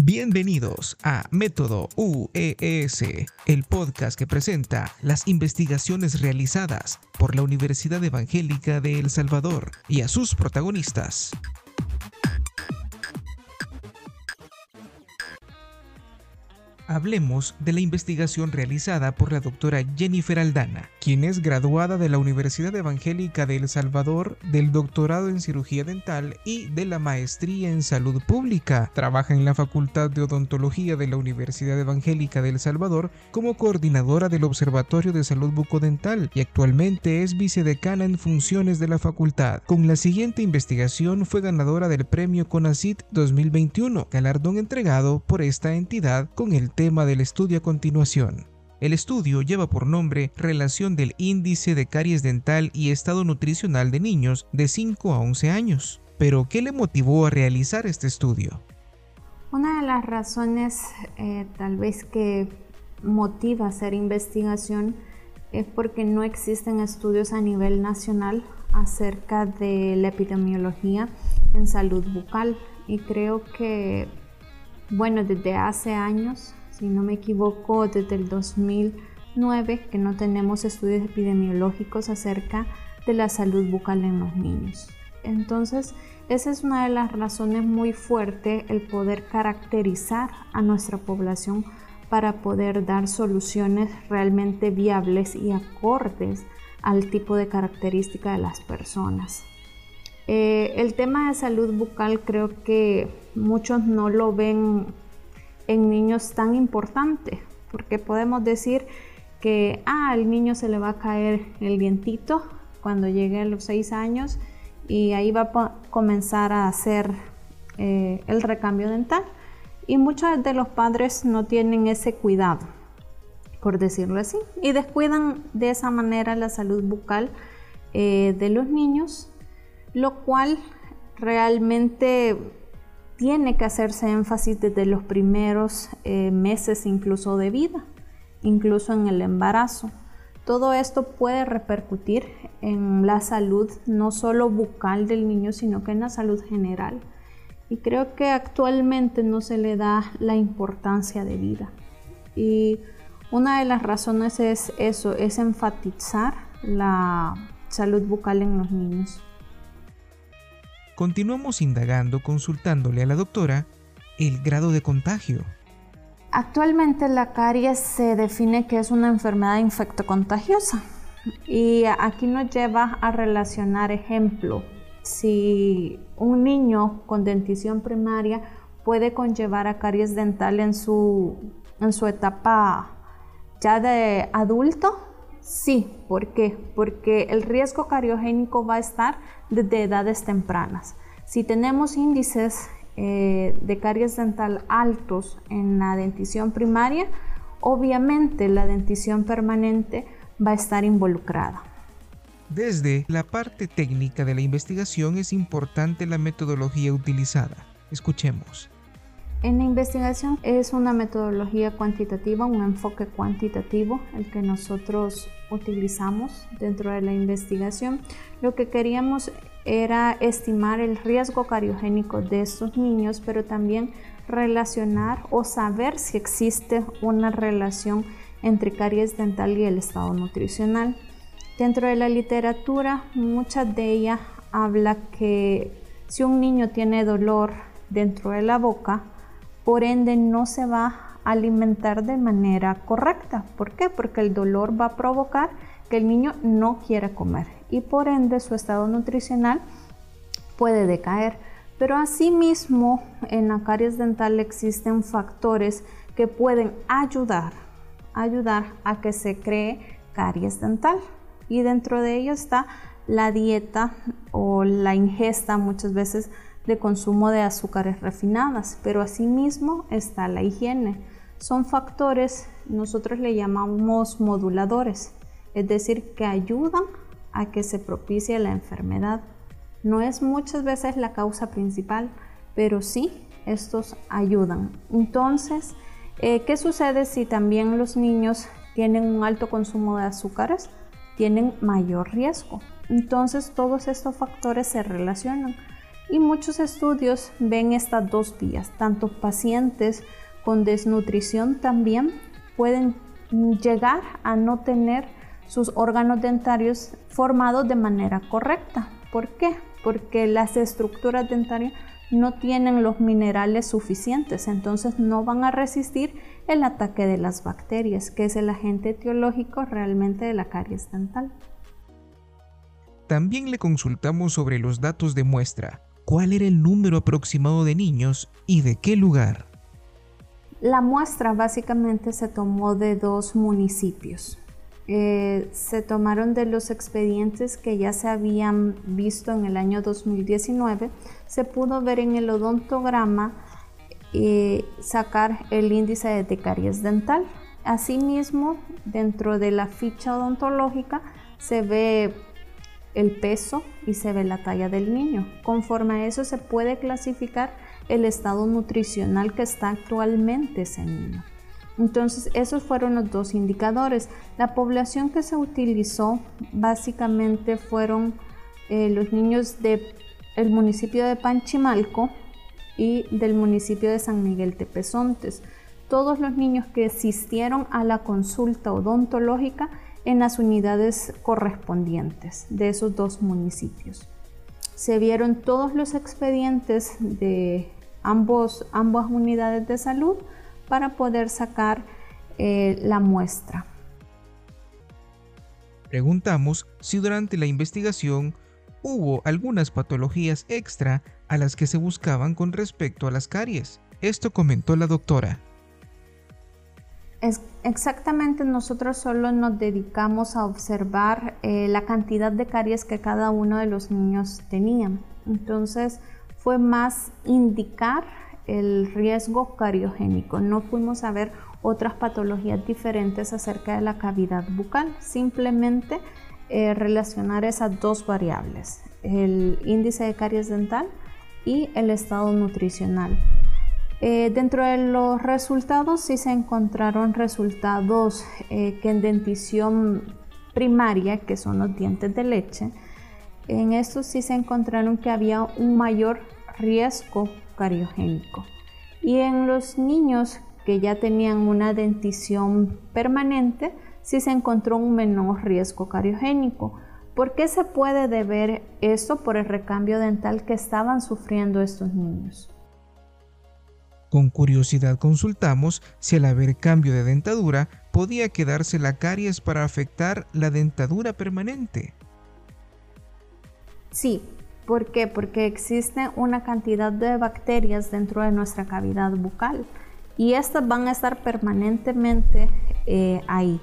Bienvenidos a Método UES, el podcast que presenta las investigaciones realizadas por la Universidad Evangélica de El Salvador y a sus protagonistas. Hablemos de la investigación realizada por la doctora Jennifer Aldana, quien es graduada de la Universidad Evangélica de El Salvador, del doctorado en cirugía dental y de la maestría en salud pública. Trabaja en la Facultad de Odontología de la Universidad Evangélica de El Salvador como coordinadora del Observatorio de Salud Bucodental y actualmente es vicedecana en funciones de la facultad. Con la siguiente investigación fue ganadora del premio CONACIT 2021, galardón entregado por esta entidad con el tema del estudio a continuación. El estudio lleva por nombre Relación del índice de caries dental y estado nutricional de niños de 5 a 11 años. Pero, ¿qué le motivó a realizar este estudio? Una de las razones eh, tal vez que motiva hacer investigación es porque no existen estudios a nivel nacional acerca de la epidemiología en salud bucal y creo que, bueno, desde hace años si no me equivoco, desde el 2009 que no tenemos estudios epidemiológicos acerca de la salud bucal en los niños. Entonces, esa es una de las razones muy fuertes, el poder caracterizar a nuestra población para poder dar soluciones realmente viables y acordes al tipo de característica de las personas. Eh, el tema de salud bucal creo que muchos no lo ven en niños tan importante, porque podemos decir que ah, al niño se le va a caer el dientito cuando llegue a los seis años y ahí va a comenzar a hacer eh, el recambio dental. Y muchos de los padres no tienen ese cuidado, por decirlo así, y descuidan de esa manera la salud bucal eh, de los niños, lo cual realmente tiene que hacerse énfasis desde los primeros eh, meses incluso de vida, incluso en el embarazo. Todo esto puede repercutir en la salud no solo bucal del niño, sino que en la salud general. Y creo que actualmente no se le da la importancia de vida. Y una de las razones es eso, es enfatizar la salud bucal en los niños. Continuamos indagando consultándole a la doctora el grado de contagio. Actualmente la caries se define que es una enfermedad infectocontagiosa y aquí nos lleva a relacionar ejemplo. Si un niño con dentición primaria puede conllevar a caries dental en su, en su etapa ya de adulto, Sí, ¿por qué? Porque el riesgo cariogénico va a estar desde edades tempranas. Si tenemos índices eh, de caries dental altos en la dentición primaria, obviamente la dentición permanente va a estar involucrada. Desde la parte técnica de la investigación es importante la metodología utilizada. Escuchemos. En la investigación es una metodología cuantitativa, un enfoque cuantitativo el que nosotros utilizamos dentro de la investigación. Lo que queríamos era estimar el riesgo cariogénico de estos niños, pero también relacionar o saber si existe una relación entre caries dental y el estado nutricional. Dentro de la literatura, mucha de ella habla que si un niño tiene dolor dentro de la boca, por ende no se va a alimentar de manera correcta. ¿Por qué? Porque el dolor va a provocar que el niño no quiera comer y por ende su estado nutricional puede decaer. Pero asimismo en la caries dental existen factores que pueden ayudar, ayudar a que se cree caries dental y dentro de ello está la dieta o la ingesta muchas veces de consumo de azúcares refinadas, pero asimismo está la higiene. Son factores, nosotros le llamamos moduladores, es decir, que ayudan a que se propicie la enfermedad. No es muchas veces la causa principal, pero sí estos ayudan. Entonces, eh, ¿qué sucede si también los niños tienen un alto consumo de azúcares? Tienen mayor riesgo. Entonces, todos estos factores se relacionan Y muchos estudios ven estas dos vías, tanto pacientes con desnutrición también pueden llegar a no tener sus órganos dentarios formados de manera correcta. ¿Por qué? Porque las estructuras dentarias no tienen los minerales suficientes, entonces no van a resistir el ataque de las bacterias, que es el agente etiológico realmente de la caries dental. También le consultamos sobre los datos de muestra. ¿Cuál era el número aproximado de niños y de qué lugar? La muestra básicamente se tomó de dos municipios. Eh, se tomaron de los expedientes que ya se habían visto en el año 2019. Se pudo ver en el odontograma y sacar el índice de caries dental. Asimismo, dentro de la ficha odontológica se ve el peso y se ve la talla del niño. Conforme a eso se puede clasificar el estado nutricional que está actualmente ese niño. Entonces, esos fueron los dos indicadores. La población que se utilizó básicamente fueron eh, los niños del municipio de Panchimalco, y del municipio de San Miguel Tepezontes. Todos los niños que asistieron a la consulta odontológica en las unidades correspondientes de esos dos municipios. Se vieron todos los expedientes de ambos, ambas unidades de salud para poder sacar eh, la muestra. Preguntamos si durante la investigación hubo algunas patologías extra a las que se buscaban con respecto a las caries. Esto comentó la doctora. Exactamente, nosotros solo nos dedicamos a observar eh, la cantidad de caries que cada uno de los niños tenían. Entonces fue más indicar el riesgo cariogénico. No fuimos a ver otras patologías diferentes acerca de la cavidad bucal, simplemente eh, relacionar esas dos variables, el índice de caries dental y el estado nutricional. Eh, dentro de los resultados sí se encontraron resultados eh, que en dentición primaria, que son los dientes de leche, en estos sí se encontraron que había un mayor riesgo cariogénico. Y en los niños que ya tenían una dentición permanente, si se encontró un menor riesgo cariogénico. ¿Por qué se puede deber esto por el recambio dental que estaban sufriendo estos niños? Con curiosidad consultamos si al haber cambio de dentadura podía quedarse la caries para afectar la dentadura permanente. Sí, ¿por qué? Porque existe una cantidad de bacterias dentro de nuestra cavidad bucal y estas van a estar permanentemente eh, ahí.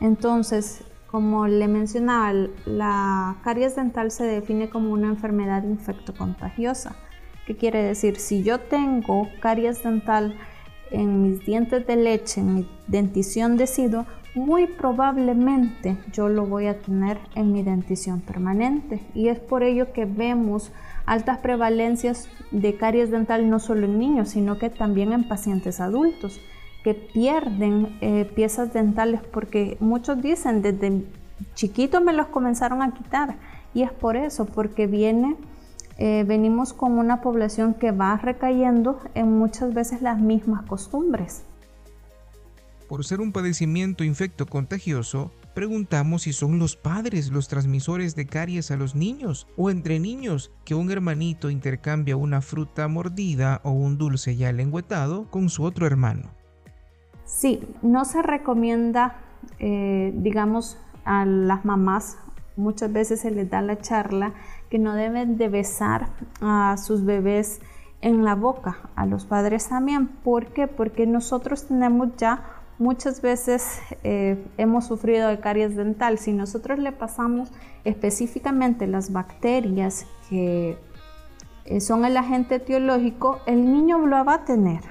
Entonces, como le mencionaba, la caries dental se define como una enfermedad infectocontagiosa. ¿Qué quiere decir? Si yo tengo caries dental en mis dientes de leche, en mi dentición deciduo, muy probablemente yo lo voy a tener en mi dentición permanente. Y es por ello que vemos altas prevalencias de caries dental no solo en niños, sino que también en pacientes adultos que pierden eh, piezas dentales porque muchos dicen desde chiquito me los comenzaron a quitar y es por eso, porque viene, eh, venimos con una población que va recayendo en muchas veces las mismas costumbres. Por ser un padecimiento infecto contagioso, preguntamos si son los padres los transmisores de caries a los niños o entre niños que un hermanito intercambia una fruta mordida o un dulce ya lengüetado con su otro hermano. Sí, no se recomienda, eh, digamos, a las mamás, muchas veces se les da la charla que no deben de besar a sus bebés en la boca, a los padres también. ¿Por qué? Porque nosotros tenemos ya muchas veces eh, hemos sufrido de caries dental. Si nosotros le pasamos específicamente las bacterias que eh, son el agente etiológico, el niño lo va a tener,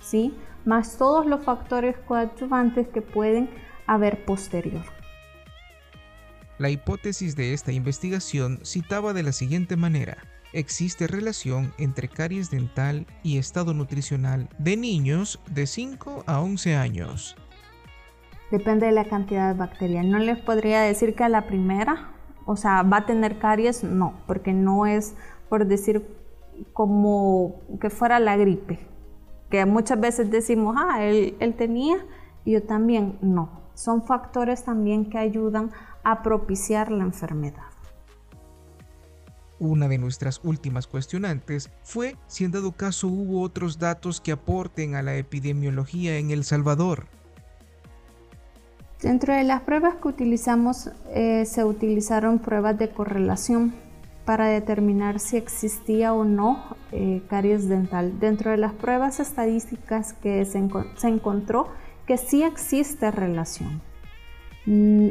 ¿sí? más todos los factores coadyuvantes que pueden haber posterior. La hipótesis de esta investigación citaba de la siguiente manera. Existe relación entre caries dental y estado nutricional de niños de 5 a 11 años. Depende de la cantidad de bacterias. No les podría decir que a la primera, o sea, va a tener caries, no, porque no es por decir como que fuera la gripe, que muchas veces decimos, ah, él, él tenía y yo también, no, son factores también que ayudan a propiciar la enfermedad. Una de nuestras últimas cuestionantes fue si en dado caso hubo otros datos que aporten a la epidemiología en El Salvador. Dentro de las pruebas que utilizamos eh, se utilizaron pruebas de correlación para determinar si existía o no eh, caries dental. Dentro de las pruebas estadísticas que se, se encontró que sí existe relación. Mm,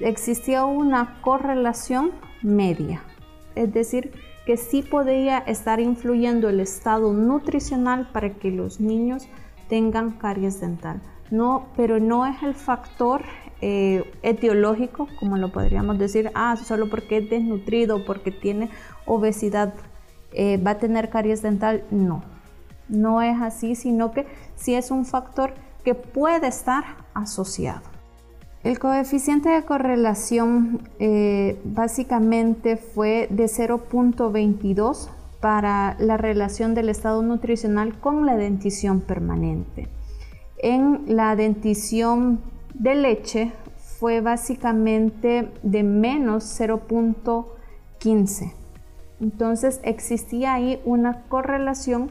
existía una correlación media, es decir, que sí podía estar influyendo el estado nutricional para que los niños tengan caries dental. No, pero no es el factor eh, etiológico, como lo podríamos decir, ah, solo porque es desnutrido, porque tiene obesidad, eh, va a tener caries dental. No, no es así, sino que sí es un factor que puede estar asociado. El coeficiente de correlación eh, básicamente fue de 0.22 para la relación del estado nutricional con la dentición permanente. En la dentición de leche fue básicamente de menos 0.15. Entonces existía ahí una correlación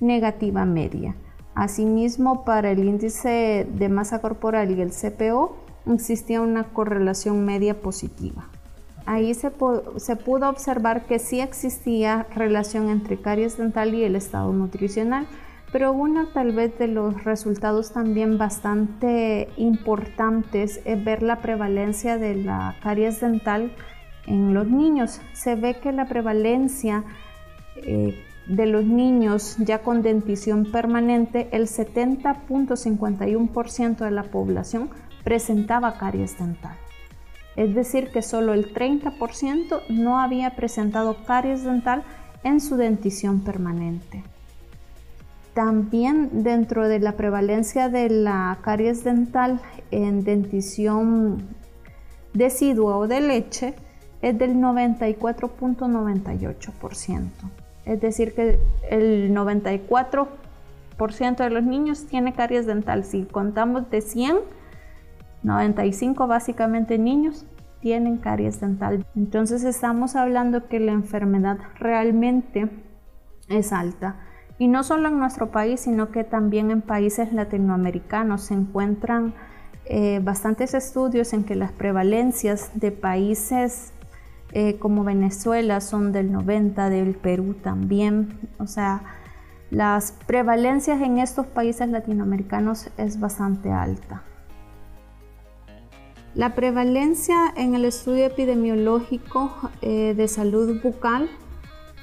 negativa media. Asimismo, para el índice de masa corporal y el CPO existía una correlación media positiva. Ahí se, pudo observar que sí existía relación entre caries dental y el estado nutricional, pero uno tal vez de los resultados también bastante importantes es ver la prevalencia de la caries dental en los niños. Se ve que la prevalencia eh, de los niños ya con dentición permanente, el 70.51% de la población presentaba caries dental. Es decir, que solo el 30% no había presentado caries dental en su dentición permanente. También dentro de la prevalencia de la caries dental en dentición decidua o de leche es del 94.98%. Es decir, que el 94% de los niños tiene caries dental. Si contamos de 100, 95 básicamente niños tienen caries dental. Entonces estamos hablando que la enfermedad realmente es alta. Y no solo en nuestro país, sino que también en países latinoamericanos se encuentran eh, bastantes estudios en que las prevalencias de países eh, como Venezuela son del 90, del Perú también. O sea, las prevalencias en estos países latinoamericanos es bastante alta. La prevalencia en el estudio epidemiológico eh, de salud bucal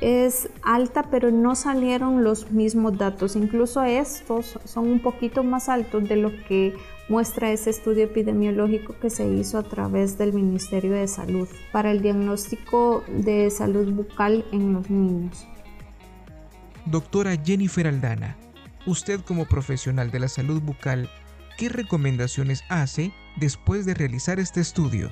es alta, pero no salieron los mismos datos. Incluso estos son un poquito más altos de lo que muestra ese estudio epidemiológico que se hizo a través del Ministerio de Salud para el diagnóstico de salud bucal en los niños. Doctora Jennifer Aldana, usted como profesional de la salud bucal, ¿qué recomendaciones hace después de realizar este estudio?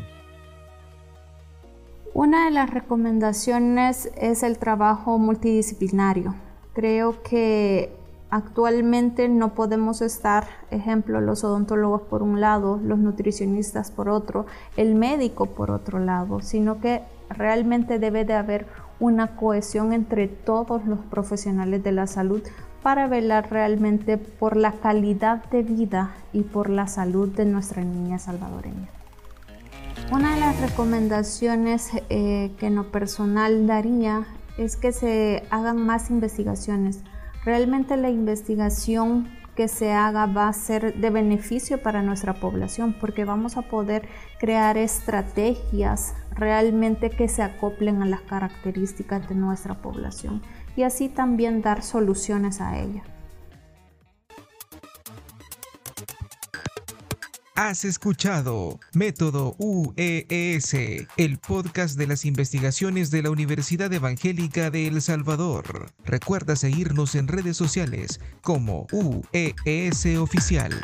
Una de las recomendaciones es el trabajo multidisciplinario. Creo que actualmente no podemos estar, ejemplo, los odontólogos por un lado, los nutricionistas por otro, el médico por otro lado, sino que realmente debe de haber una cohesión entre todos los profesionales de la salud para velar realmente por la calidad de vida y por la salud de nuestra niña salvadoreña. Una de las recomendaciones eh, que en lo personal daría es que se hagan más investigaciones. Realmente la investigación que se haga va a ser de beneficio para nuestra población porque vamos a poder crear estrategias realmente que se acoplen a las características de nuestra población y así también dar soluciones a ella. Has escuchado Método UES, el podcast de las investigaciones de la Universidad Evangélica de El Salvador. Recuerda seguirnos en redes sociales como UES Oficial.